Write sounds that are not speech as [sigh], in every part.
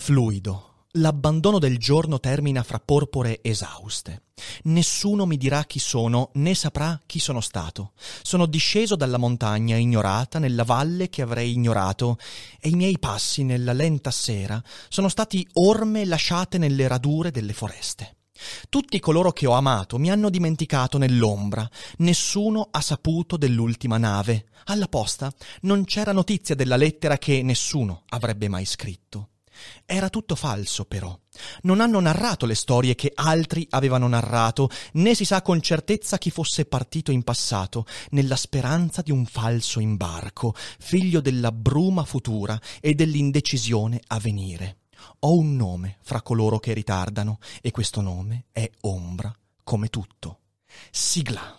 Fluido. L'abbandono del giorno termina fra porpore esauste. Nessuno mi dirà chi sono, né saprà chi sono stato. Sono disceso dalla montagna ignorata nella valle che avrei ignorato, e i miei passi nella lenta sera sono stati orme lasciate nelle radure delle foreste. Tutti coloro che ho amato mi hanno dimenticato nell'ombra, nessuno ha saputo dell'ultima nave. Alla posta non c'era notizia della lettera che nessuno avrebbe mai scritto. Era tutto falso, però. Non hanno narrato le storie che altri avevano narrato, né si sa con certezza chi fosse partito in passato, nella speranza di un falso imbarco, figlio della bruma futura e dell'indecisione a venire. Ho un nome fra coloro che ritardano, e questo nome è ombra, come tutto. Sigla.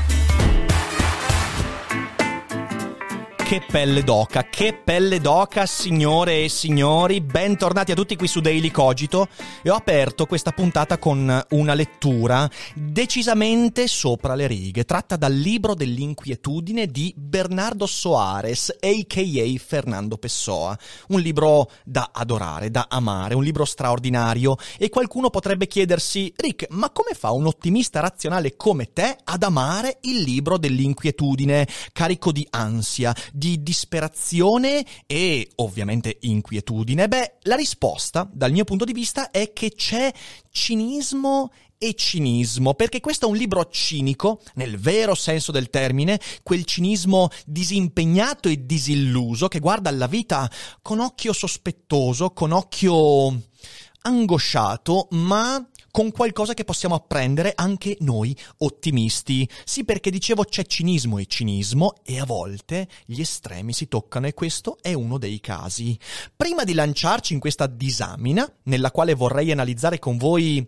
Che pelle d'oca, che pelle d'oca, signore e signori, bentornati a tutti qui su Daily Cogito. E ho aperto questa puntata con una lettura decisamente sopra le righe, tratta dal libro dell'inquietudine di Bernardo Soares, a.k.a. Fernando Pessoa, un libro da adorare, da amare, un libro straordinario. E qualcuno potrebbe chiedersi, Rick, ma come fa un ottimista razionale come te ad amare il libro dell'inquietudine, carico di ansia, di disperazione e ovviamente inquietudine? Beh, la risposta, dal mio punto di vista, è che c'è cinismo e cinismo, perché questo è un libro cinico, nel vero senso del termine, quel cinismo disimpegnato e disilluso che guarda alla vita con occhio sospettoso, con occhio angosciato, ma con qualcosa che possiamo apprendere anche noi ottimisti. Sì, perché dicevo c'è cinismo e cinismo e a volte gli estremi si toccano e questo è uno dei casi. Prima di lanciarci in questa disamina, nella quale vorrei analizzare con voi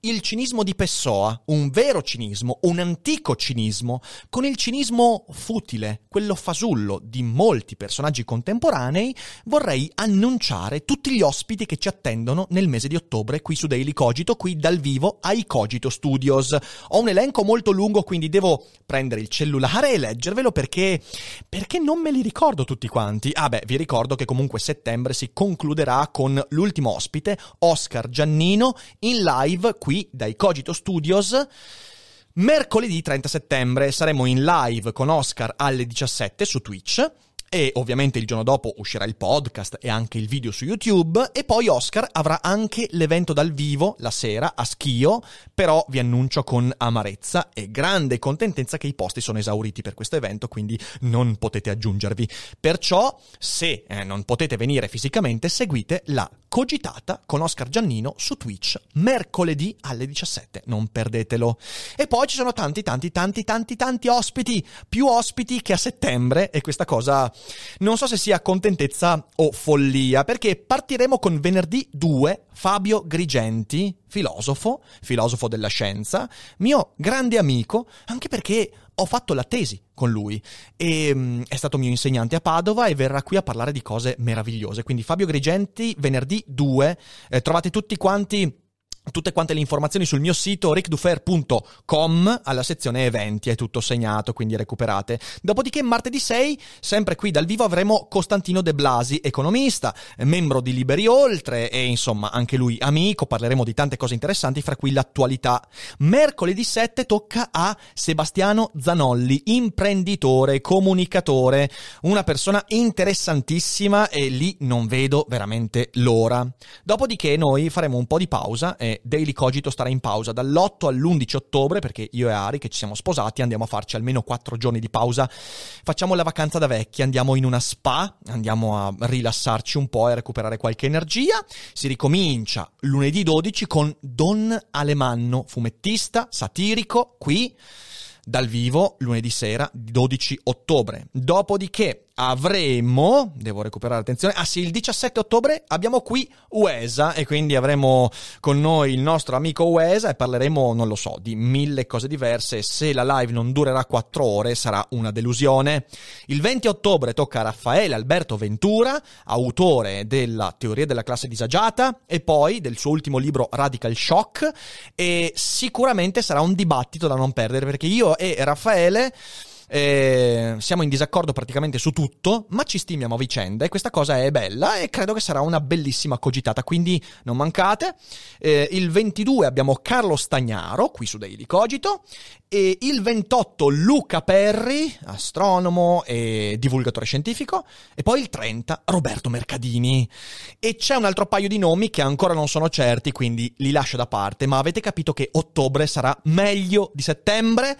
il cinismo di Pessoa, un vero cinismo, un antico cinismo, con il cinismo futile, quello fasullo di molti personaggi contemporanei, vorrei annunciare tutti gli ospiti che ci attendono nel mese di ottobre qui su Daily Cogito, qui dal vivo ai Cogito Studios. Ho un elenco molto lungo, quindi devo prendere il cellulare e leggervelo perché perché non me li ricordo tutti quanti. Ah beh, vi ricordo che comunque settembre si concluderà con l'ultimo ospite, Oscar Giannino, in live qui dai Cogito Studios. Mercoledì 30 settembre saremo in live con Oscar alle 17 su Twitch e ovviamente il giorno dopo uscirà il podcast e anche il video su YouTube e poi Oscar avrà anche l'evento dal vivo la sera a Schio, però vi annuncio con amarezza e grande contentezza che i posti sono esauriti per questo evento, quindi non potete aggiungervi. Perciò, se eh, non potete venire fisicamente, seguite la cogitata con Oscar Giannino su Twitch mercoledì alle 17, non perdetelo. E poi ci sono tanti tanti tanti tanti tanti ospiti, più ospiti che a settembre e questa cosa non so se sia contentezza o follia, perché partiremo con venerdì 2 Fabio Grigenti, filosofo, filosofo della scienza, mio grande amico, anche perché ho fatto la tesi con lui e um, è stato mio insegnante a Padova e verrà qui a parlare di cose meravigliose. Quindi Fabio Grigenti, venerdì 2, eh, trovate tutti quanti tutte quante le informazioni sul mio sito rickdufer.com alla sezione eventi, è tutto segnato, quindi recuperate. Dopodiché martedì 6, sempre qui dal vivo, avremo Costantino De Blasi, economista, membro di Liberi Oltre e insomma anche lui amico, parleremo di tante cose interessanti, fra cui l'attualità. Mercoledì 7 tocca a Sebastiano Zanolli, imprenditore, comunicatore, una persona interessantissima e lì non vedo veramente l'ora. Dopodiché noi faremo un po' di pausa e Daily Cogito starà in pausa dall'8 all'11 ottobre, perché io e Ari, che ci siamo sposati, andiamo a farci almeno 4 giorni di pausa. Facciamo la vacanza da vecchi, andiamo in una spa, andiamo a rilassarci un po' e a recuperare qualche energia. Si ricomincia lunedì 12 con Don Alemanno, fumettista, satirico, qui dal vivo lunedì sera 12 ottobre. Dopodiché avremo, devo recuperare attenzione, ah sì, il 17 ottobre abbiamo qui Uesa e quindi avremo con noi il nostro amico Uesa e parleremo, non lo so, di mille cose diverse. Se la live non durerà quattro ore sarà una delusione. Il 20 ottobre tocca a Raffaele Alberto Ventura, autore della teoria della classe disagiata e poi del suo ultimo libro Radical Shock e sicuramente sarà un dibattito da non perdere perché io e Raffaele eh, siamo in disaccordo praticamente su tutto, ma ci stimiamo a vicenda e questa cosa è bella e credo che sarà una bellissima cogitata, quindi non mancate. Eh, il 22 abbiamo Carlo Stagnaro, qui su Daily Cogito, e il 28 Luca Perri, astronomo e divulgatore scientifico, e poi il 30 Roberto Mercadini. E c'è un altro paio di nomi che ancora non sono certi, quindi li lascio da parte, ma avete capito che ottobre sarà meglio di settembre?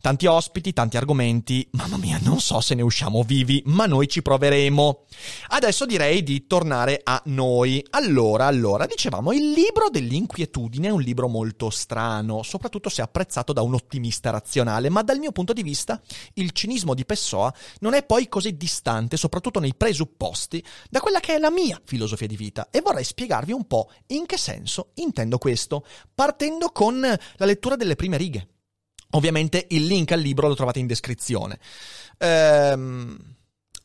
Tanti ospiti, tanti argomenti, mamma mia, non so se ne usciamo vivi, ma noi ci proveremo. Adesso direi di tornare a noi. Allora, allora, dicevamo, il libro dell'inquietudine è un libro molto strano, soprattutto se apprezzato da un ottimista razionale, ma dal mio punto di vista il cinismo di Pessoa non è poi così distante, soprattutto nei presupposti, da quella che è la mia filosofia di vita e vorrei spiegarvi un po' in che senso intendo questo, partendo con la lettura delle prime righe. Ovviamente il link al libro lo trovate in descrizione. Ehm,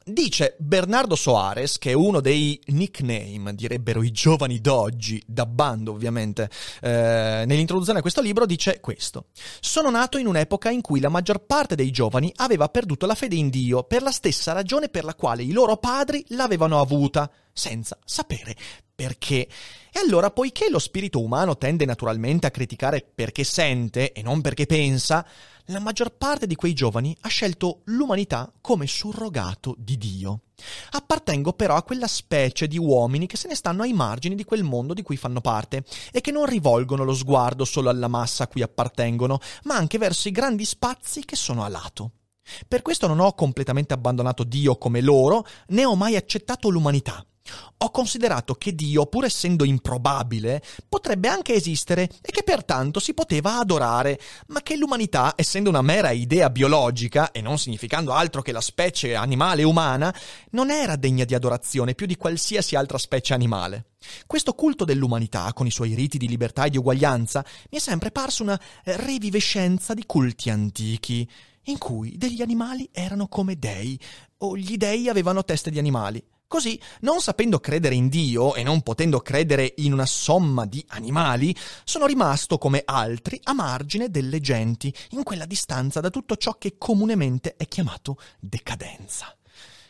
dice Bernardo Soares, che è uno dei nickname, direbbero i giovani d'oggi, da bando ovviamente, eh, nell'introduzione a questo libro, dice questo. Sono nato in un'epoca in cui la maggior parte dei giovani aveva perduto la fede in Dio per la stessa ragione per la quale i loro padri l'avevano avuta, senza sapere perché. E allora, poiché lo spirito umano tende naturalmente a criticare perché sente e non perché pensa, la maggior parte di quei giovani ha scelto l'umanità come surrogato di Dio. Appartengo però a quella specie di uomini che se ne stanno ai margini di quel mondo di cui fanno parte e che non rivolgono lo sguardo solo alla massa a cui appartengono, ma anche verso i grandi spazi che sono a lato. Per questo non ho completamente abbandonato Dio come loro, né ho mai accettato l'umanità. Ho considerato che Dio, pur essendo improbabile, potrebbe anche esistere e che pertanto si poteva adorare, ma che l'umanità, essendo una mera idea biologica e non significando altro che la specie animale umana, non era degna di adorazione più di qualsiasi altra specie animale. Questo culto dell'umanità, con i suoi riti di libertà e di uguaglianza, mi è sempre parso una revivescenza di culti antichi, in cui degli animali erano come dei, o gli dei avevano teste di animali. Così, non sapendo credere in Dio e non potendo credere in una somma di animali, sono rimasto come altri a margine delle genti, in quella distanza da tutto ciò che comunemente è chiamato decadenza.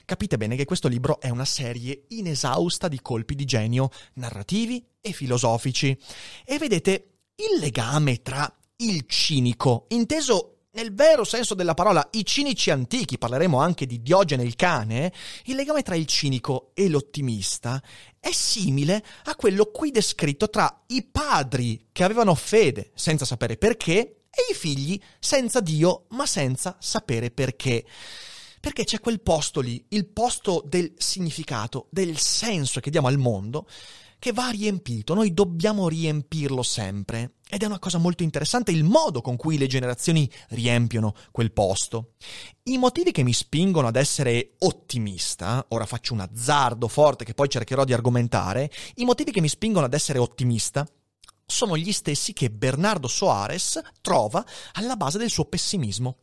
Capite bene che questo libro è una serie inesausta di colpi di genio narrativi e filosofici. E vedete il legame tra il cinico, inteso nel vero senso della parola, i cinici antichi, parleremo anche di Diogene il cane, il legame tra il cinico e l'ottimista è simile a quello qui descritto tra i padri che avevano fede senza sapere perché e i figli senza Dio ma senza sapere perché. Perché c'è quel posto lì, il posto del significato, del senso che diamo al mondo, che va riempito, noi dobbiamo riempirlo sempre. Ed è una cosa molto interessante il modo con cui le generazioni riempiono quel posto. I motivi che mi spingono ad essere ottimista, ora faccio un azzardo forte che poi cercherò di argomentare, i motivi che mi spingono ad essere ottimista sono gli stessi che Bernardo Soares trova alla base del suo pessimismo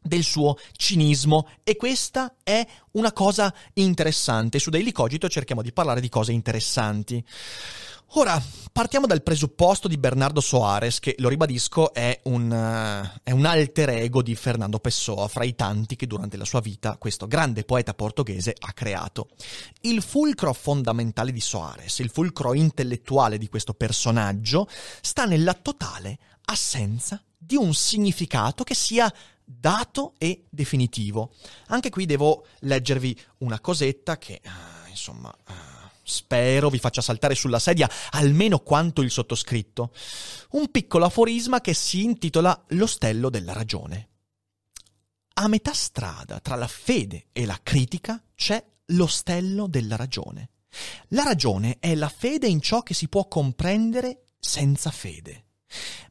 del suo cinismo e questa è una cosa interessante. Su Daily Cogito cerchiamo di parlare di cose interessanti. Ora, partiamo dal presupposto di Bernardo Soares, che, lo ribadisco, è un, uh, è un, alter ego di Fernando Pessoa, fra i tanti che durante la sua vita questo grande poeta portoghese ha creato. Il fulcro fondamentale di Soares, il fulcro intellettuale di questo personaggio, sta nella totale assenza di un significato che sia dato e definitivo. Anche qui devo leggervi una cosetta che, uh, insomma, uh, spero vi faccia saltare sulla sedia almeno quanto il sottoscritto, un piccolo aforisma che si intitola L'ostello della ragione. A metà strada tra la fede e la critica c'è l'ostello della ragione. La ragione è la fede in ciò che si può comprendere senza fede.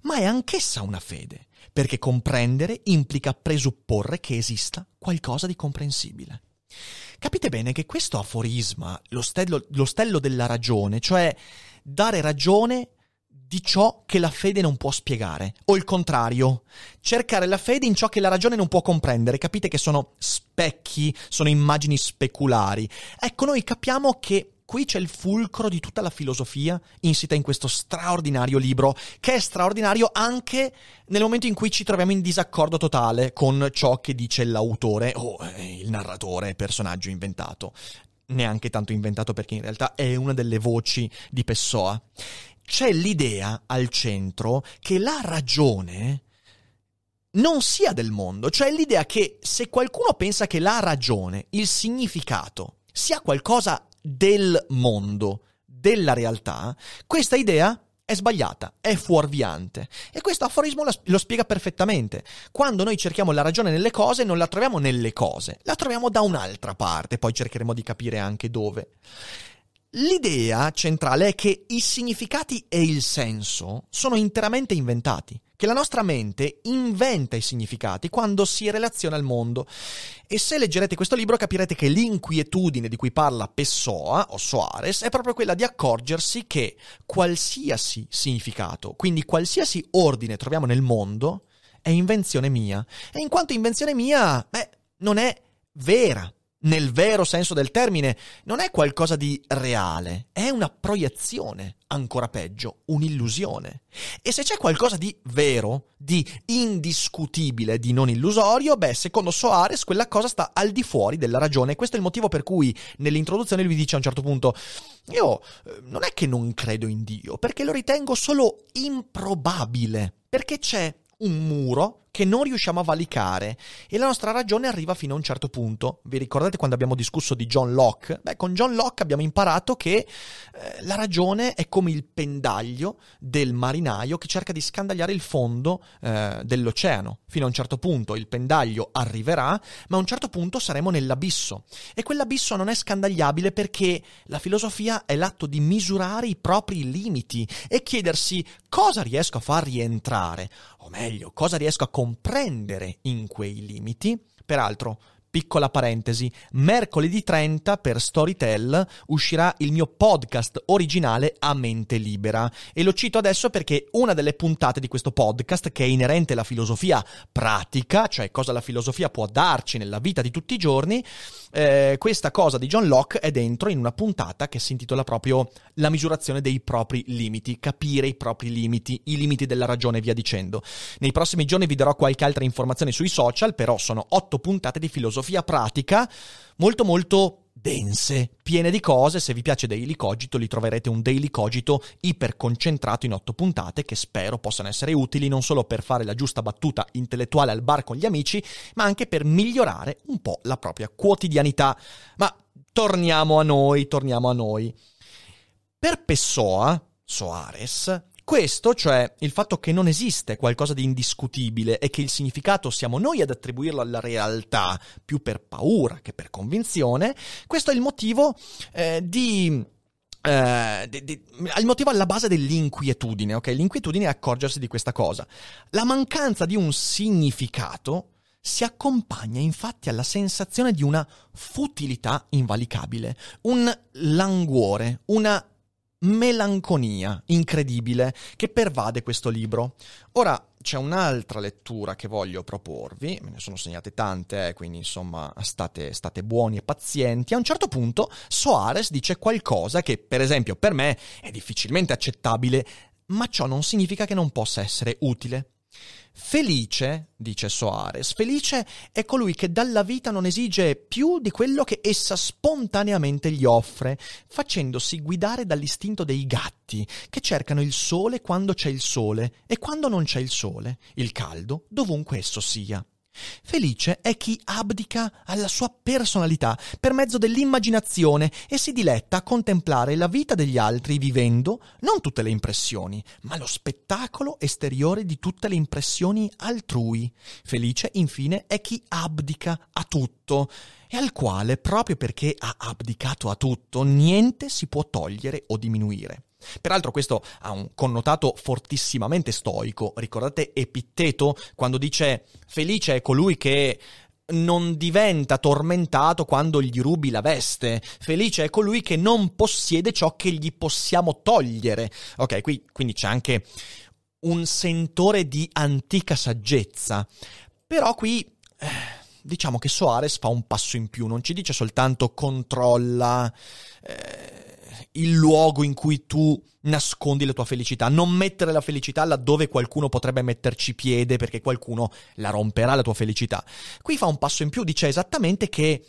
Ma è anch'essa una fede, perché comprendere implica presupporre che esista qualcosa di comprensibile. Capite bene che questo aforisma, l'ostello, l'ostello della ragione, cioè dare ragione di ciò che la fede non può spiegare, o il contrario, cercare la fede in ciò che la ragione non può comprendere. Capite che sono specchi, sono immagini speculari. Ecco, noi capiamo che qui c'è il fulcro di tutta la filosofia insita in questo straordinario libro, che è straordinario anche nel momento in cui ci troviamo in disaccordo totale con ciò che dice l'autore o eh, il narratore, personaggio inventato. Neanche tanto inventato perché in realtà è una delle voci di Pessoa c'è l'idea al centro che la ragione non sia del mondo, cioè l'idea che se qualcuno pensa che la ragione, il significato, sia qualcosa del mondo, della realtà, questa idea è sbagliata, è fuorviante. E questo aforismo lo spiega perfettamente. Quando noi cerchiamo la ragione nelle cose, non la troviamo nelle cose, la troviamo da un'altra parte, poi cercheremo di capire anche dove. L'idea centrale è che i significati e il senso sono interamente inventati, che la nostra mente inventa i significati quando si relaziona al mondo. E se leggerete questo libro capirete che l'inquietudine di cui parla Pessoa o Soares è proprio quella di accorgersi che qualsiasi significato, quindi qualsiasi ordine troviamo nel mondo, è invenzione mia. E in quanto invenzione mia, beh, non è vera nel vero senso del termine, non è qualcosa di reale, è una proiezione, ancora peggio, un'illusione. E se c'è qualcosa di vero, di indiscutibile, di non illusorio, beh, secondo Soares quella cosa sta al di fuori della ragione. Questo è il motivo per cui nell'introduzione lui dice a un certo punto, io eh, non è che non credo in Dio, perché lo ritengo solo improbabile, perché c'è un muro che non riusciamo a valicare e la nostra ragione arriva fino a un certo punto. Vi ricordate quando abbiamo discusso di John Locke? Beh, con John Locke abbiamo imparato che eh, la ragione è come il pendaglio del marinaio che cerca di scandagliare il fondo eh, dell'oceano. Fino a un certo punto il pendaglio arriverà, ma a un certo punto saremo nell'abisso. E quell'abisso non è scandagliabile perché la filosofia è l'atto di misurare i propri limiti e chiedersi cosa riesco a far rientrare, o meglio, cosa riesco a comprendere comprendere in quei limiti. Peraltro, Piccola parentesi, mercoledì 30 per Storytel uscirà il mio podcast originale a mente libera e lo cito adesso perché una delle puntate di questo podcast che è inerente alla filosofia pratica, cioè cosa la filosofia può darci nella vita di tutti i giorni, eh, questa cosa di John Locke è dentro in una puntata che si intitola proprio La misurazione dei propri limiti, capire i propri limiti, i limiti della ragione e via dicendo. Nei prossimi giorni vi darò qualche altra informazione sui social, però sono otto puntate di filosofia filosofia pratica molto molto dense, piene di cose. Se vi piace Daily Cogito, li troverete un Daily Cogito iperconcentrato in otto puntate che spero possano essere utili non solo per fare la giusta battuta intellettuale al bar con gli amici, ma anche per migliorare un po' la propria quotidianità. Ma torniamo a noi, torniamo a noi. Per Pessoa, Soares, questo, cioè il fatto che non esiste qualcosa di indiscutibile e che il significato siamo noi ad attribuirlo alla realtà, più per paura che per convinzione, questo è il motivo eh, di... Eh, di, il motivo alla base dell'inquietudine, ok? L'inquietudine è accorgersi di questa cosa. La mancanza di un significato si accompagna infatti alla sensazione di una futilità invalicabile, un languore, una melanconia incredibile che pervade questo libro. Ora c'è un'altra lettura che voglio proporvi, me ne sono segnate tante, eh, quindi insomma state, state buoni e pazienti. A un certo punto Soares dice qualcosa che per esempio per me è difficilmente accettabile, ma ciò non significa che non possa essere utile. Felice, dice Soares, felice è colui che dalla vita non esige più di quello che essa spontaneamente gli offre, facendosi guidare dall'istinto dei gatti, che cercano il sole quando c'è il sole e quando non c'è il sole, il caldo dovunque esso sia. Felice è chi abdica alla sua personalità per mezzo dell'immaginazione e si diletta a contemplare la vita degli altri vivendo non tutte le impressioni, ma lo spettacolo esteriore di tutte le impressioni altrui. Felice, infine, è chi abdica a tutto e al quale, proprio perché ha abdicato a tutto, niente si può togliere o diminuire. Peraltro questo ha un connotato fortissimamente stoico. Ricordate Epitteto quando dice felice è colui che non diventa tormentato quando gli rubi la veste. Felice è colui che non possiede ciò che gli possiamo togliere. Ok, qui, quindi c'è anche un sentore di antica saggezza. Però qui eh, diciamo che Soares fa un passo in più, non ci dice soltanto controlla. Eh, il luogo in cui tu nascondi la tua felicità, non mettere la felicità laddove qualcuno potrebbe metterci piede perché qualcuno la romperà la tua felicità. Qui fa un passo in più, dice esattamente che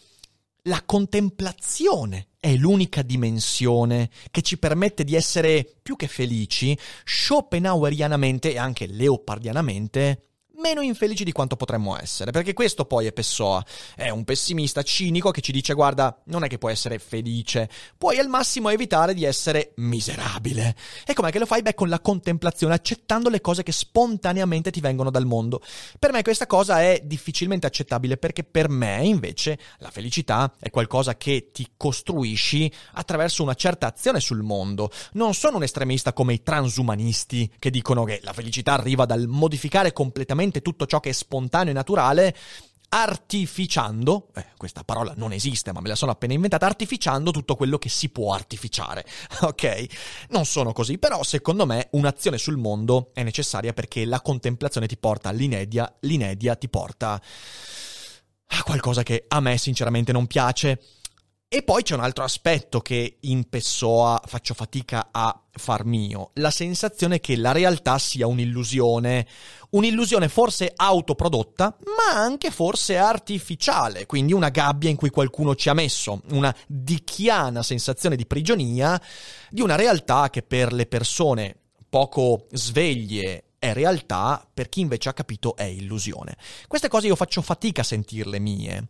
la contemplazione è l'unica dimensione che ci permette di essere più che felici, schopenhauerianamente e anche leopardianamente meno infelici di quanto potremmo essere, perché questo poi è Pessoa, è un pessimista cinico che ci dice guarda, non è che puoi essere felice, puoi al massimo evitare di essere miserabile. E com'è che lo fai? Beh, con la contemplazione, accettando le cose che spontaneamente ti vengono dal mondo. Per me questa cosa è difficilmente accettabile perché per me invece la felicità è qualcosa che ti costruisci attraverso una certa azione sul mondo. Non sono un estremista come i transumanisti che dicono che la felicità arriva dal modificare completamente veramente tutto ciò che è spontaneo e naturale artificiando, eh, questa parola non esiste ma me la sono appena inventata, artificiando tutto quello che si può artificiare, [laughs] ok? Non sono così, però secondo me un'azione sul mondo è necessaria perché la contemplazione ti porta all'inedia, l'inedia ti porta a qualcosa che a me sinceramente non piace. E poi c'è un altro aspetto che in Pessoa faccio fatica a far mio, la sensazione che la realtà sia un'illusione, un'illusione forse autoprodotta, ma anche forse artificiale, quindi una gabbia in cui qualcuno ci ha messo, una dichiana sensazione di prigionia di una realtà che per le persone poco sveglie è realtà, per chi invece ha capito è illusione. Queste cose io faccio fatica a sentirle mie,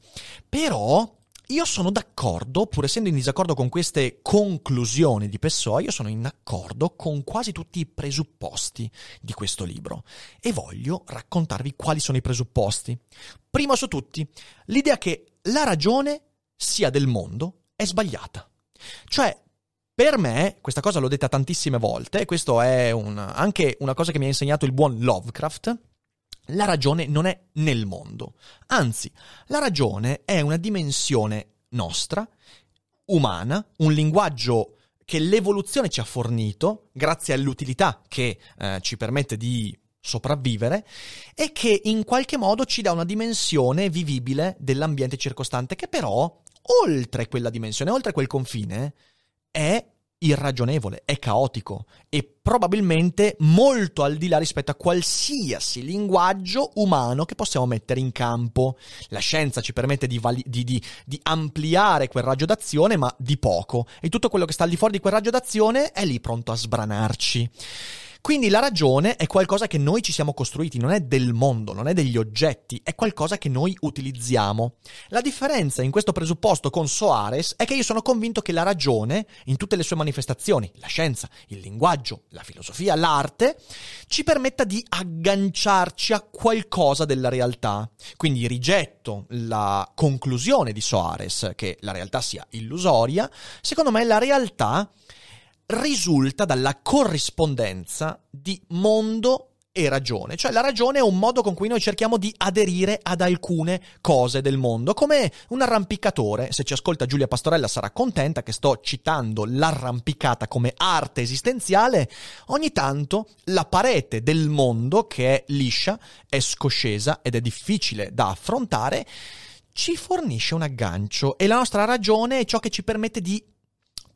però io sono d'accordo, pur essendo in disaccordo con queste conclusioni di Pessoa, io sono in accordo con quasi tutti i presupposti di questo libro e voglio raccontarvi quali sono i presupposti. Primo su tutti, l'idea che la ragione sia del mondo è sbagliata. Cioè, per me, questa cosa l'ho detta tantissime volte, e questo è un, anche una cosa che mi ha insegnato il buon Lovecraft, la ragione non è nel mondo, anzi, la ragione è una dimensione nostra, umana, un linguaggio che l'evoluzione ci ha fornito, grazie all'utilità che eh, ci permette di sopravvivere e che in qualche modo ci dà una dimensione vivibile dell'ambiente circostante che però, oltre quella dimensione, oltre quel confine, è irragionevole, è caotico e probabilmente molto al di là rispetto a qualsiasi linguaggio umano che possiamo mettere in campo. La scienza ci permette di, vali- di, di, di, ampliare quel raggio d'azione, ma di poco, e tutto quello che sta al di fuori di quel raggio d'azione è lì pronto a sbranarci. Quindi la ragione è qualcosa che noi ci siamo costruiti, non è del mondo, non è degli oggetti, è qualcosa che noi utilizziamo. La differenza in questo presupposto con Soares è che io sono convinto che la ragione, in tutte le sue manifestazioni, la scienza, il linguaggio, la filosofia, l'arte, ci permetta di agganciarci a qualcosa della realtà. Quindi rigetto la conclusione di Soares che la realtà sia illusoria, secondo me la realtà risulta dalla corrispondenza di mondo e ragione, cioè la ragione è un modo con cui noi cerchiamo di aderire ad alcune cose del mondo, come un arrampicatore, se ci ascolta Giulia Pastorella sarà contenta che sto citando l'arrampicata come arte esistenziale, ogni tanto la parete del mondo che è liscia, è scoscesa ed è difficile da affrontare, ci fornisce un aggancio. E la nostra ragione è ciò che ci permette di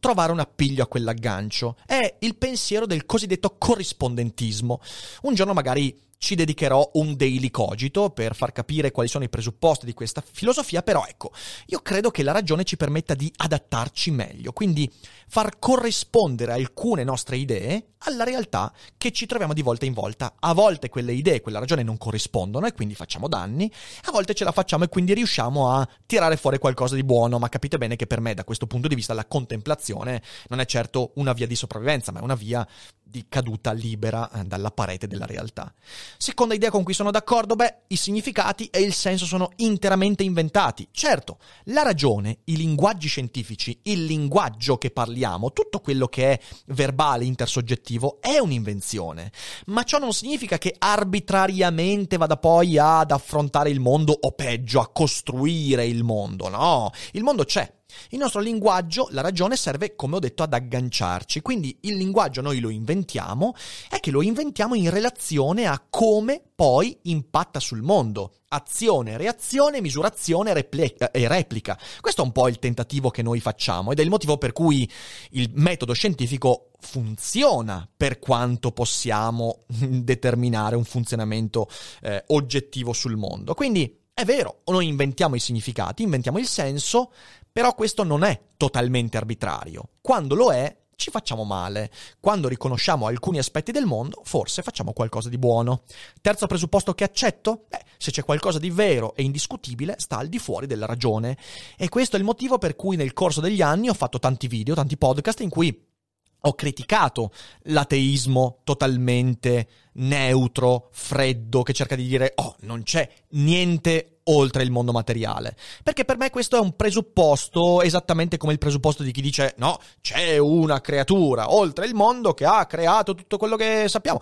trovare un appiglio a quell'aggancio. È il pensiero del cosiddetto corrispondentismo. Un giorno magari ci dedicherò un daily cogito per far capire quali sono i presupposti di questa filosofia, però ecco, io credo che la ragione ci permetta di adattarci meglio, quindi far corrispondere alcune nostre idee alla realtà che ci troviamo di volta in volta. A volte quelle idee, quella ragione non corrispondono e quindi facciamo danni, a volte ce la facciamo e quindi riusciamo a tirare fuori qualcosa di buono, ma capite bene che per me da questo punto di vista la contemplazione non è certo una via di sopravvivenza, ma è una via di caduta libera eh, dalla parete della realtà. Seconda idea con cui sono d'accordo, beh, i significati e il senso sono interamente inventati. Certo, la ragione, i linguaggi scientifici, il linguaggio che parliamo, tutto quello che è verbale, intersoggettivo, è un'invenzione. Ma ciò non significa che arbitrariamente vada poi ad affrontare il mondo o peggio, a costruire il mondo. No, il mondo c'è, il nostro linguaggio, la ragione, serve, come ho detto, ad agganciarci. Quindi il linguaggio noi lo inventiamo, è che lo inventiamo in relazione a come poi impatta sul mondo. Azione, reazione, misurazione replica, e replica. Questo è un po' il tentativo che noi facciamo ed è il motivo per cui il metodo scientifico funziona per quanto possiamo [laughs] determinare un funzionamento eh, oggettivo sul mondo. Quindi è vero, noi inventiamo i significati, inventiamo il senso, però questo non è totalmente arbitrario. Quando lo è, ci facciamo male. Quando riconosciamo alcuni aspetti del mondo, forse facciamo qualcosa di buono. Terzo presupposto che accetto? Beh, se c'è qualcosa di vero e indiscutibile, sta al di fuori della ragione. E questo è il motivo per cui nel corso degli anni ho fatto tanti video, tanti podcast in cui ho criticato l'ateismo totalmente neutro, freddo, che cerca di dire, oh, non c'è niente oltre il mondo materiale. Perché per me questo è un presupposto esattamente come il presupposto di chi dice, no, c'è una creatura oltre il mondo che ha creato tutto quello che sappiamo.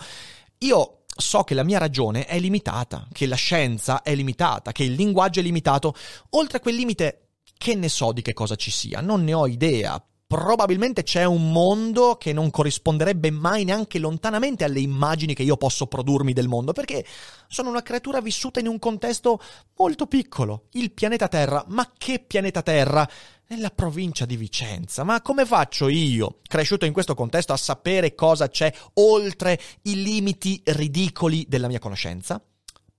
Io so che la mia ragione è limitata, che la scienza è limitata, che il linguaggio è limitato, oltre a quel limite che ne so di che cosa ci sia, non ne ho idea, probabilmente c'è un mondo che non corrisponderebbe mai neanche lontanamente alle immagini che io posso produrmi del mondo, perché sono una creatura vissuta in un contesto molto piccolo, il pianeta Terra. Ma che pianeta Terra? Nella provincia di Vicenza. Ma come faccio io, cresciuto in questo contesto, a sapere cosa c'è oltre i limiti ridicoli della mia conoscenza?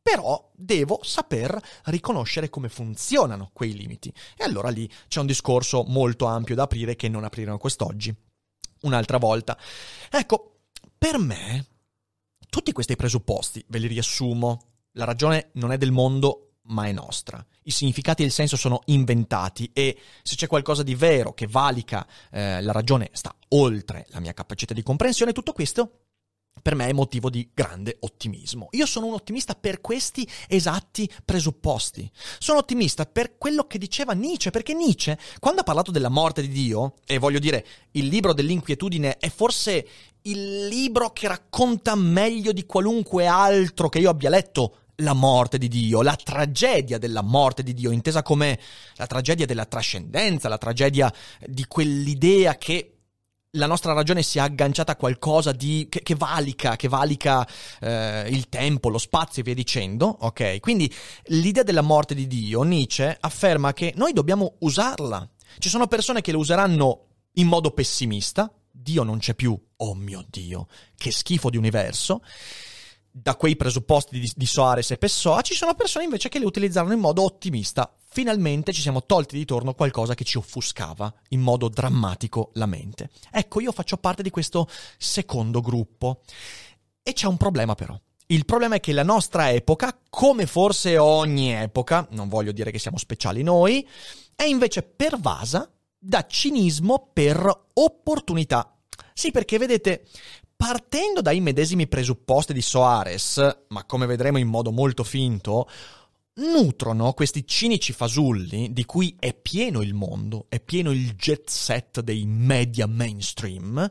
Però devo saper riconoscere come funzionano quei limiti. E allora lì c'è un discorso molto ampio da aprire che non apriremo quest'oggi. Un'altra volta. Ecco, per me, tutti questi presupposti, ve li riassumo, la ragione non è del mondo, ma è nostra. I significati e il senso sono inventati e se c'è qualcosa di vero che valica eh, la ragione sta oltre la mia capacità di comprensione, tutto questo per me è motivo di grande ottimismo. Io sono un ottimista per questi esatti presupposti. Sono ottimista per quello che diceva Nietzsche, perché Nietzsche, quando ha parlato della morte di Dio, e voglio dire, il libro dell'inquietudine è forse il libro che racconta meglio di qualunque altro che io abbia letto la morte di Dio, la tragedia della morte di Dio, intesa come la tragedia della trascendenza, la tragedia di quell'idea che la nostra ragione sia agganciata a qualcosa di, che, che valica, che valica eh, il tempo, lo spazio e via dicendo, ok? Quindi l'idea della morte di Dio, Nietzsche afferma che noi dobbiamo usarla. Ci sono persone che lo useranno in modo pessimista, Dio non c'è più, oh mio Dio, che schifo di universo, da quei presupposti di, di Soares e Pessoa, ci sono persone invece che le utilizzarono in modo ottimista. Finalmente ci siamo tolti di torno qualcosa che ci offuscava in modo drammatico la mente. Ecco, io faccio parte di questo secondo gruppo. E c'è un problema però. Il problema è che la nostra epoca, come forse ogni epoca, non voglio dire che siamo speciali noi, è invece pervasa da cinismo per opportunità. Sì, perché vedete, partendo dai medesimi presupposti di Soares, ma come vedremo in modo molto finto, nutrono questi cinici fasulli di cui è pieno il mondo, è pieno il jet set dei media mainstream,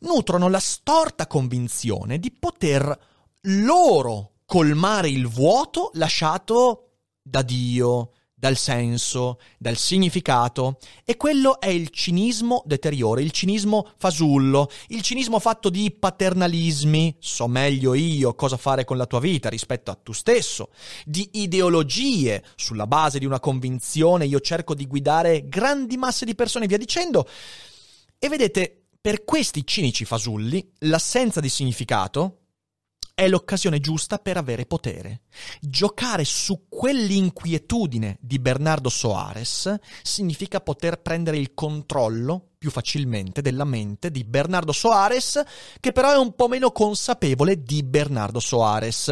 nutrono la storta convinzione di poter loro colmare il vuoto lasciato da Dio, dal senso, dal significato, e quello è il cinismo deteriore, il cinismo fasullo, il cinismo fatto di paternalismi, so meglio io cosa fare con la tua vita rispetto a tu stesso, di ideologie, sulla base di una convinzione io cerco di guidare grandi masse di persone via dicendo, e vedete, per questi cinici fasulli, l'assenza di significato, è l'occasione giusta per avere potere. Giocare su quell'inquietudine di Bernardo Soares significa poter prendere il controllo più facilmente della mente di Bernardo Soares, che però è un po' meno consapevole di Bernardo Soares.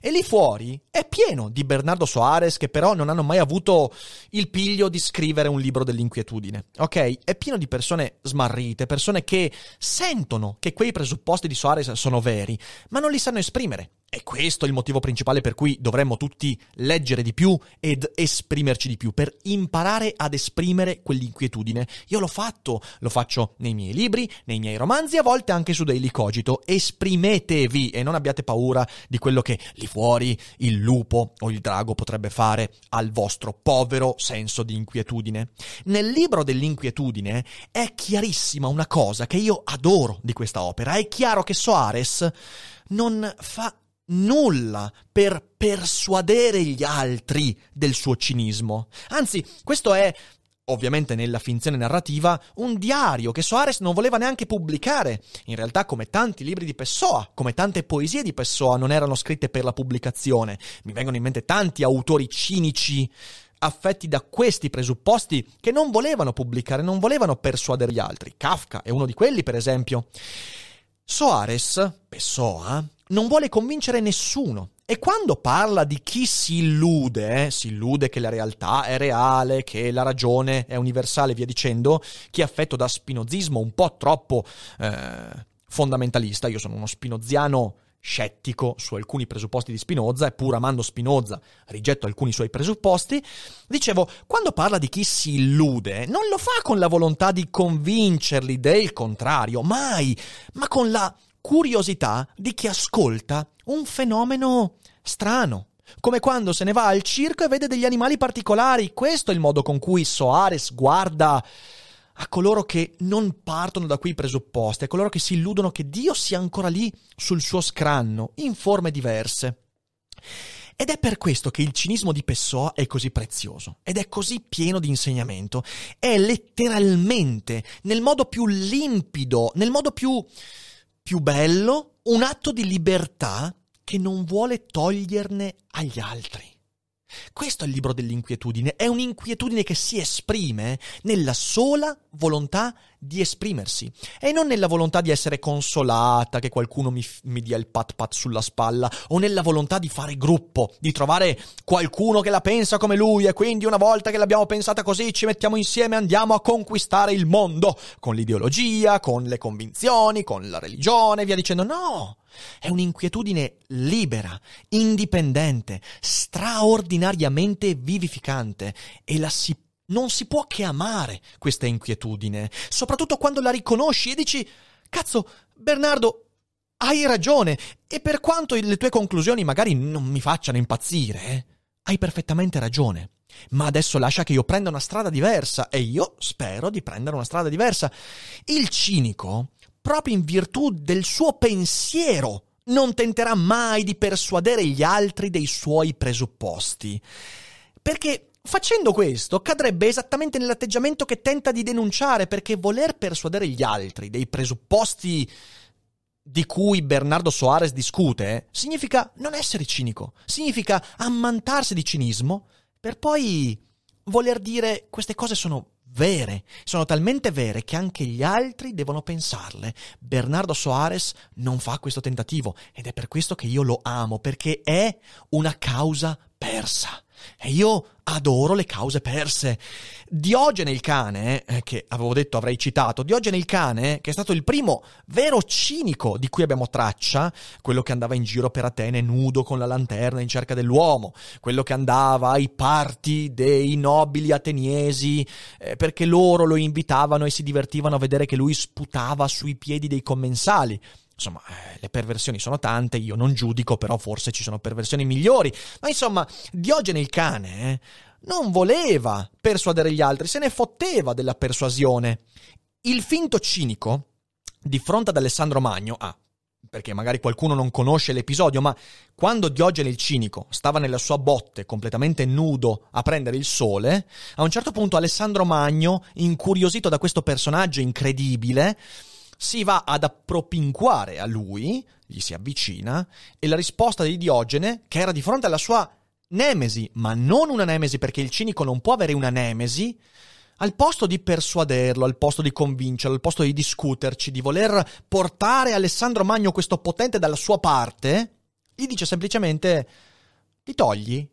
E lì fuori è pieno di Bernardo Soares che però non hanno mai avuto il piglio di scrivere un libro dell'inquietudine. Ok? È pieno di persone smarrite, persone che sentono che quei presupposti di Soares sono veri, ma non li sanno esprimere. E questo è il motivo principale per cui dovremmo tutti leggere di più ed esprimerci di più, per imparare ad esprimere quell'inquietudine. Io l'ho fatto, lo faccio nei miei libri, nei miei romanzi, a volte anche su Daily Cogito. Esprimetevi e non abbiate paura di quello che lì fuori il lupo o il drago potrebbe fare al vostro povero senso di inquietudine. Nel libro dell'inquietudine è chiarissima una cosa che io adoro di questa opera. È chiaro che Soares non fa nulla per persuadere gli altri del suo cinismo. Anzi, questo è ovviamente nella finzione narrativa, un diario che Soares non voleva neanche pubblicare. In realtà, come tanti libri di Pessoa, come tante poesie di Pessoa, non erano scritte per la pubblicazione. Mi vengono in mente tanti autori cinici affetti da questi presupposti che non volevano pubblicare, non volevano persuadere gli altri. Kafka è uno di quelli, per esempio. Soares, Pessoa, non vuole convincere nessuno. E quando parla di chi si illude, eh, si illude che la realtà è reale, che la ragione è universale, via dicendo, chi è affetto da spinozismo un po' troppo eh, fondamentalista, io sono uno spinoziano scettico su alcuni presupposti di Spinoza e pur amando Spinoza rigetto alcuni suoi presupposti, dicevo, quando parla di chi si illude, non lo fa con la volontà di convincerli del contrario, mai, ma con la curiosità di chi ascolta un fenomeno strano. Come quando se ne va al circo e vede degli animali particolari. Questo è il modo con cui Soares guarda a coloro che non partono da quei presupposti, a coloro che si illudono che Dio sia ancora lì sul suo scranno, in forme diverse. Ed è per questo che il cinismo di Pessoa è così prezioso ed è così pieno di insegnamento. È letteralmente, nel modo più limpido, nel modo più più bello, un atto di libertà che non vuole toglierne agli altri. Questo è il libro dell'inquietudine, è un'inquietudine che si esprime nella sola volontà di esprimersi e non nella volontà di essere consolata, che qualcuno mi, mi, dia il pat pat sulla spalla o nella volontà di fare gruppo, di trovare qualcuno che la pensa come lui e quindi una volta che l'abbiamo pensata così ci mettiamo insieme e andiamo a conquistare il mondo con l'ideologia, con le convinzioni, con la religione, via dicendo no. È un'inquietudine libera, indipendente, straordinariamente vivificante e la si non si può che amare questa inquietudine, soprattutto quando la riconosci e dici, cazzo, Bernardo, hai ragione, e per quanto le tue conclusioni magari non mi facciano impazzire, eh, hai perfettamente ragione. Ma adesso lascia che io prenda una strada diversa e io spero di prendere una strada diversa. Il cinico, proprio in virtù del suo pensiero, non tenterà mai di persuadere gli altri dei suoi presupposti. Perché Facendo questo cadrebbe esattamente nell'atteggiamento che tenta di denunciare, perché voler persuadere gli altri dei presupposti di cui Bernardo Soares discute significa non essere cinico, significa ammantarsi di cinismo per poi voler dire queste cose sono vere, sono talmente vere che anche gli altri devono pensarle. Bernardo Soares non fa questo tentativo ed è per questo che io lo amo, perché è una causa persa. E io adoro le cause perse. Diogene il cane, eh, che avevo detto avrei citato, Diogene il cane, che è stato il primo vero cinico di cui abbiamo traccia, quello che andava in giro per Atene nudo con la lanterna in cerca dell'uomo, quello che andava ai parti dei nobili ateniesi eh, perché loro lo invitavano e si divertivano a vedere che lui sputava sui piedi dei commensali. Insomma, eh, le perversioni sono tante, io non giudico, però forse ci sono perversioni migliori. Ma insomma, Diogene il cane eh, non voleva persuadere gli altri, se ne fotteva della persuasione. Il finto cinico, di fronte ad Alessandro Magno, ah, perché magari qualcuno non conosce l'episodio, ma quando Diogene il cinico stava nella sua botte completamente nudo a prendere il sole, a un certo punto Alessandro Magno, incuriosito da questo personaggio incredibile, si va ad appropinquare a lui, gli si avvicina, e la risposta di Diogene, che era di fronte alla sua nemesi, ma non una nemesi perché il cinico non può avere una nemesi, al posto di persuaderlo, al posto di convincerlo, al posto di discuterci, di voler portare Alessandro Magno questo potente dalla sua parte, gli dice semplicemente: Ti togli?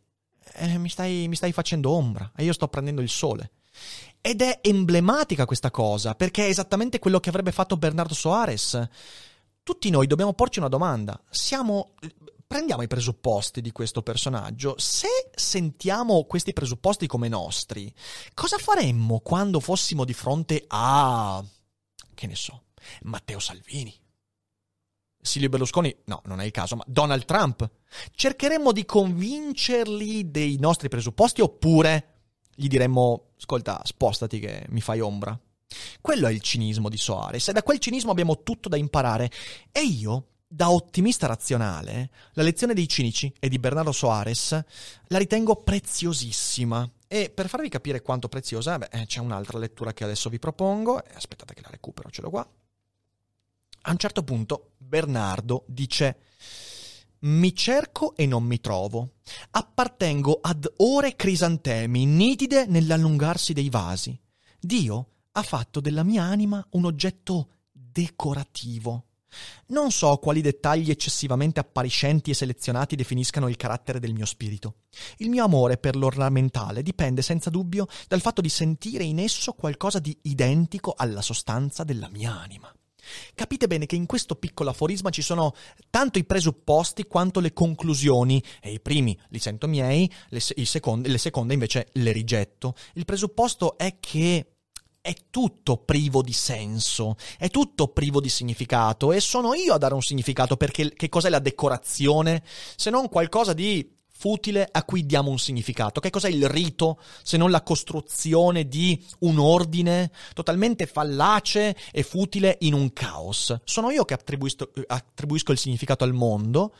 Eh, mi, stai, mi stai facendo ombra e io sto prendendo il sole. Ed è emblematica questa cosa, perché è esattamente quello che avrebbe fatto Bernardo Soares. Tutti noi dobbiamo porci una domanda. Siamo prendiamo i presupposti di questo personaggio, se sentiamo questi presupposti come nostri, cosa faremmo quando fossimo di fronte a, che ne so, Matteo Salvini? Silvio Berlusconi, no, non è il caso, ma Donald Trump. Cercheremmo di convincerli dei nostri presupposti oppure gli diremmo, ascolta, spostati che mi fai ombra. Quello è il cinismo di Soares e da quel cinismo abbiamo tutto da imparare. E io da ottimista razionale, la lezione dei cinici e di Bernardo Soares la ritengo preziosissima. E per farvi capire quanto preziosa, beh, c'è un'altra lettura che adesso vi propongo. Aspettate che la recupero, ce l'ho qua. A un certo punto Bernardo dice: Mi cerco e non mi trovo. Appartengo ad ore crisantemi, nitide nell'allungarsi dei vasi. Dio ha fatto della mia anima un oggetto decorativo. Non so quali dettagli eccessivamente appariscenti e selezionati definiscano il carattere del mio spirito. Il mio amore per l'ornamentale dipende senza dubbio dal fatto di sentire in esso qualcosa di identico alla sostanza della mia anima. Capite bene che in questo piccolo aforisma ci sono tanto i presupposti quanto le conclusioni, e i primi li sento miei, le, secondi, le seconde invece le rigetto. Il presupposto è che è tutto privo di senso, è tutto privo di significato e sono io a dare un significato perché che cos'è la decorazione se non qualcosa di futile a cui diamo un significato. Che cos'è il rito se non la costruzione di un ordine totalmente fallace e futile in un caos? Sono io che attribuisco, il significato al mondo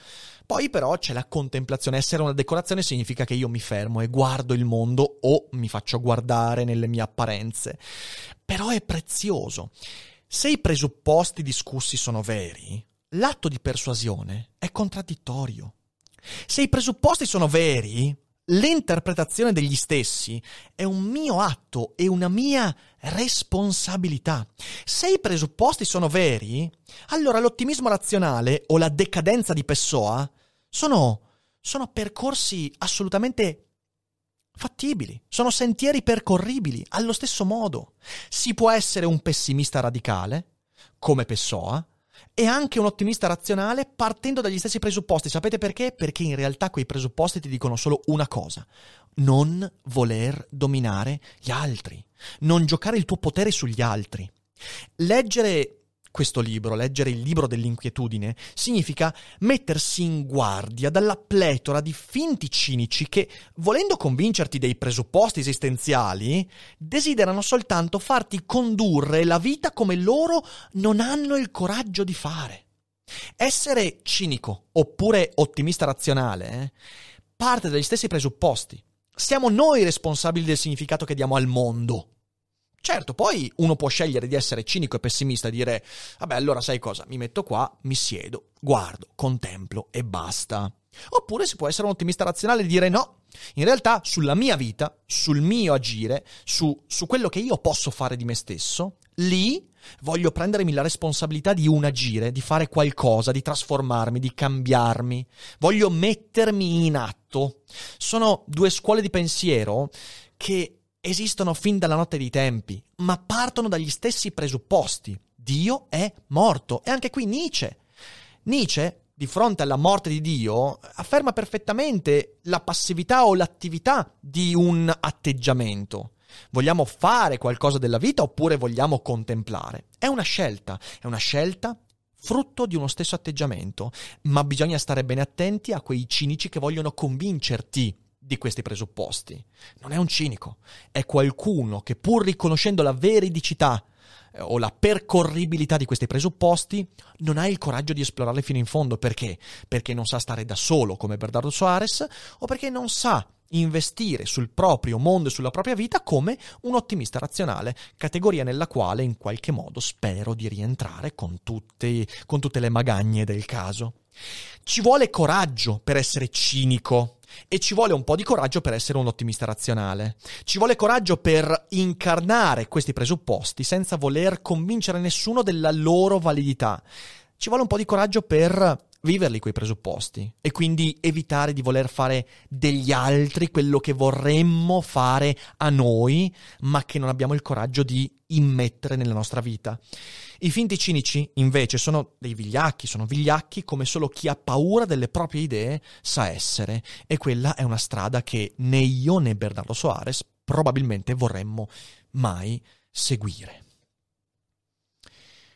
poi però c'è la contemplazione, essere una decorazione significa che io mi fermo e guardo il mondo o mi faccio guardare nelle mie apparenze. Però è prezioso. Se i presupposti discussi sono veri, l'atto di persuasione è contraddittorio. Se i presupposti sono veri, l'interpretazione degli stessi è un mio atto e una mia responsabilità. Se i presupposti sono veri, allora l'ottimismo razionale o la decadenza di Pessoa sono, sono percorsi assolutamente fattibili, sono sentieri percorribili allo stesso modo. Si può essere un pessimista radicale, come Pessoa, e anche un ottimista razionale partendo dagli stessi presupposti. Sapete perché? Perché in realtà quei presupposti ti dicono solo una cosa, non voler dominare gli altri, non giocare il tuo potere sugli altri. Leggere questo libro, leggere il libro dell'inquietudine, significa mettersi in guardia dalla pletora di finti cinici che, volendo convincerti dei presupposti esistenziali, desiderano soltanto farti condurre la vita come loro non hanno il coraggio di fare. Essere cinico oppure ottimista razionale eh, parte dagli stessi presupposti. Siamo noi responsabili del significato che diamo al mondo. Certo, poi uno può scegliere di essere cinico e pessimista e dire, vabbè, allora sai cosa, mi metto qua, mi siedo, guardo, contemplo e basta. Oppure si può essere un ottimista razionale e dire no, in realtà sulla mia vita, sul mio agire, su, su quello che io posso fare di me stesso, lì voglio prendermi la responsabilità di un agire, di fare qualcosa, di trasformarmi, di cambiarmi. Voglio mettermi in atto. Sono due scuole di pensiero che esistono fin dalla notte dei tempi, ma partono dagli stessi presupposti. Dio è morto. E anche qui Nietzsche. Nietzsche, di fronte alla morte di Dio, afferma perfettamente la passività o l'attività di un atteggiamento. Vogliamo fare qualcosa della vita oppure vogliamo contemplare? È una scelta, è una scelta frutto di uno stesso atteggiamento, ma bisogna stare bene attenti a quei cinici che vogliono convincerti di questi presupposti. Non è un cinico, è qualcuno che pur riconoscendo la veridicità eh, o la percorribilità di questi presupposti, non ha il coraggio di esplorarli fino in fondo. Perché? Perché non sa stare da solo come Bernardo Soares o perché non sa investire sul proprio mondo e sulla propria vita come un ottimista razionale, categoria nella quale in qualche modo spero di rientrare con, tutti, con tutte le magagne del caso. Ci vuole coraggio per essere cinico e ci vuole un po' di coraggio per essere un ottimista razionale. Ci vuole coraggio per incarnare questi presupposti senza voler convincere nessuno della loro validità. Ci vuole un po' di coraggio per viverli quei presupposti e quindi evitare di voler fare degli altri quello che vorremmo fare a noi, ma che non abbiamo il coraggio di immettere nella nostra vita. I finti cinici, invece, sono dei vigliacchi, sono vigliacchi come solo chi ha paura delle proprie idee sa essere, e quella è una strada che né io né Bernardo Soares probabilmente vorremmo mai seguire.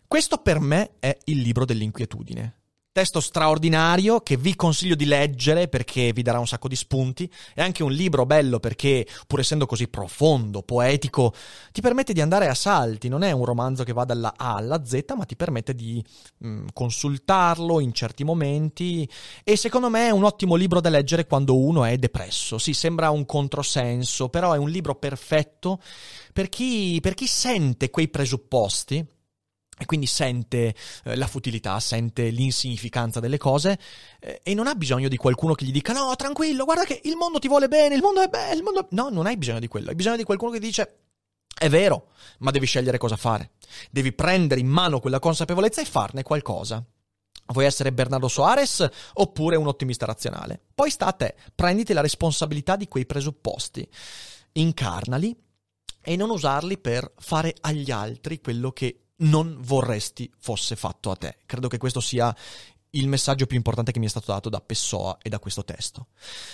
Questo per me è il libro dell'inquietudine. Testo straordinario che vi consiglio di leggere perché vi darà un sacco di spunti. È anche un libro bello perché, pur essendo così profondo, poetico, ti permette di andare a salti. Non è un romanzo che va dalla A alla Z, ma ti permette di mh, mm, consultarlo in certi momenti. E secondo me è un ottimo libro da leggere quando uno è depresso. Sì, sembra un controsenso, però è un libro perfetto per chi, per chi sente quei presupposti e quindi sente eh, la futilità, sente l'insignificanza delle cose eh, e non ha bisogno di qualcuno che gli dica no, tranquillo, guarda che il mondo ti vuole bene, il mondo è bello, il mondo... No, non hai bisogno di quello, hai bisogno di qualcuno che dice è vero, ma devi scegliere cosa fare. Devi prendere in mano quella consapevolezza e farne qualcosa. Vuoi essere Bernardo Soares oppure un ottimista razionale? Poi sta a te, prenditi la responsabilità di quei presupposti, incarnali e non usarli per fare agli altri quello che non vorresti fosse fatto a te. Credo che questo sia il messaggio più importante che mi è stato dato da Pessoa e da questo testo.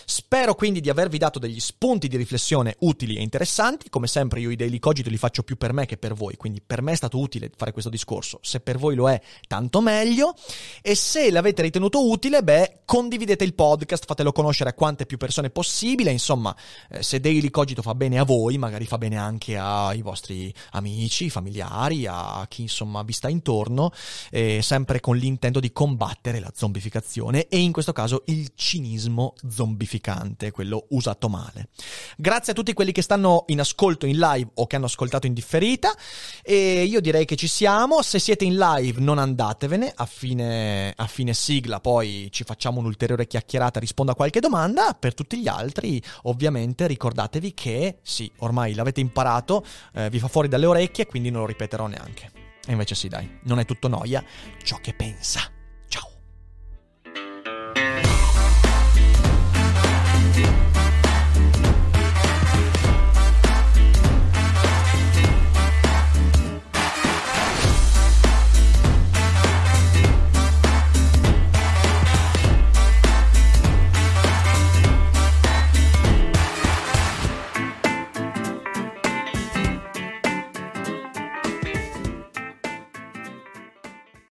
Spero quindi di avervi dato degli spunti di riflessione utili e interessanti. Come sempre io i daily cogito li faccio più per me che per voi, quindi per me è stato utile fare questo discorso. Se per voi lo è, tanto meglio. E se l'avete ritenuto utile, beh, condividete il podcast, fatelo conoscere a quante più persone possibile. Insomma, eh, se daily cogito fa bene a voi, magari fa bene anche ai vostri amici, familiari, a chi insomma vi sta intorno, eh, sempre con l'intento di combattere combattere la zombificazione e in questo caso il cinismo zombificante, quello usato male. Grazie a tutti quelli che stanno in ascolto in live o che hanno ascoltato in differita e io direi che ci siamo, se siete in live non andatevene, a fine, a fine sigla poi ci facciamo un'ulteriore chiacchierata, rispondo a qualche domanda, per tutti gli altri ovviamente ricordatevi che sì, ormai l'avete imparato, eh, vi fa fuori dalle orecchie quindi non lo ripeterò neanche. E invece sì, dai, non è tutto noia ciò che pensa. Bye.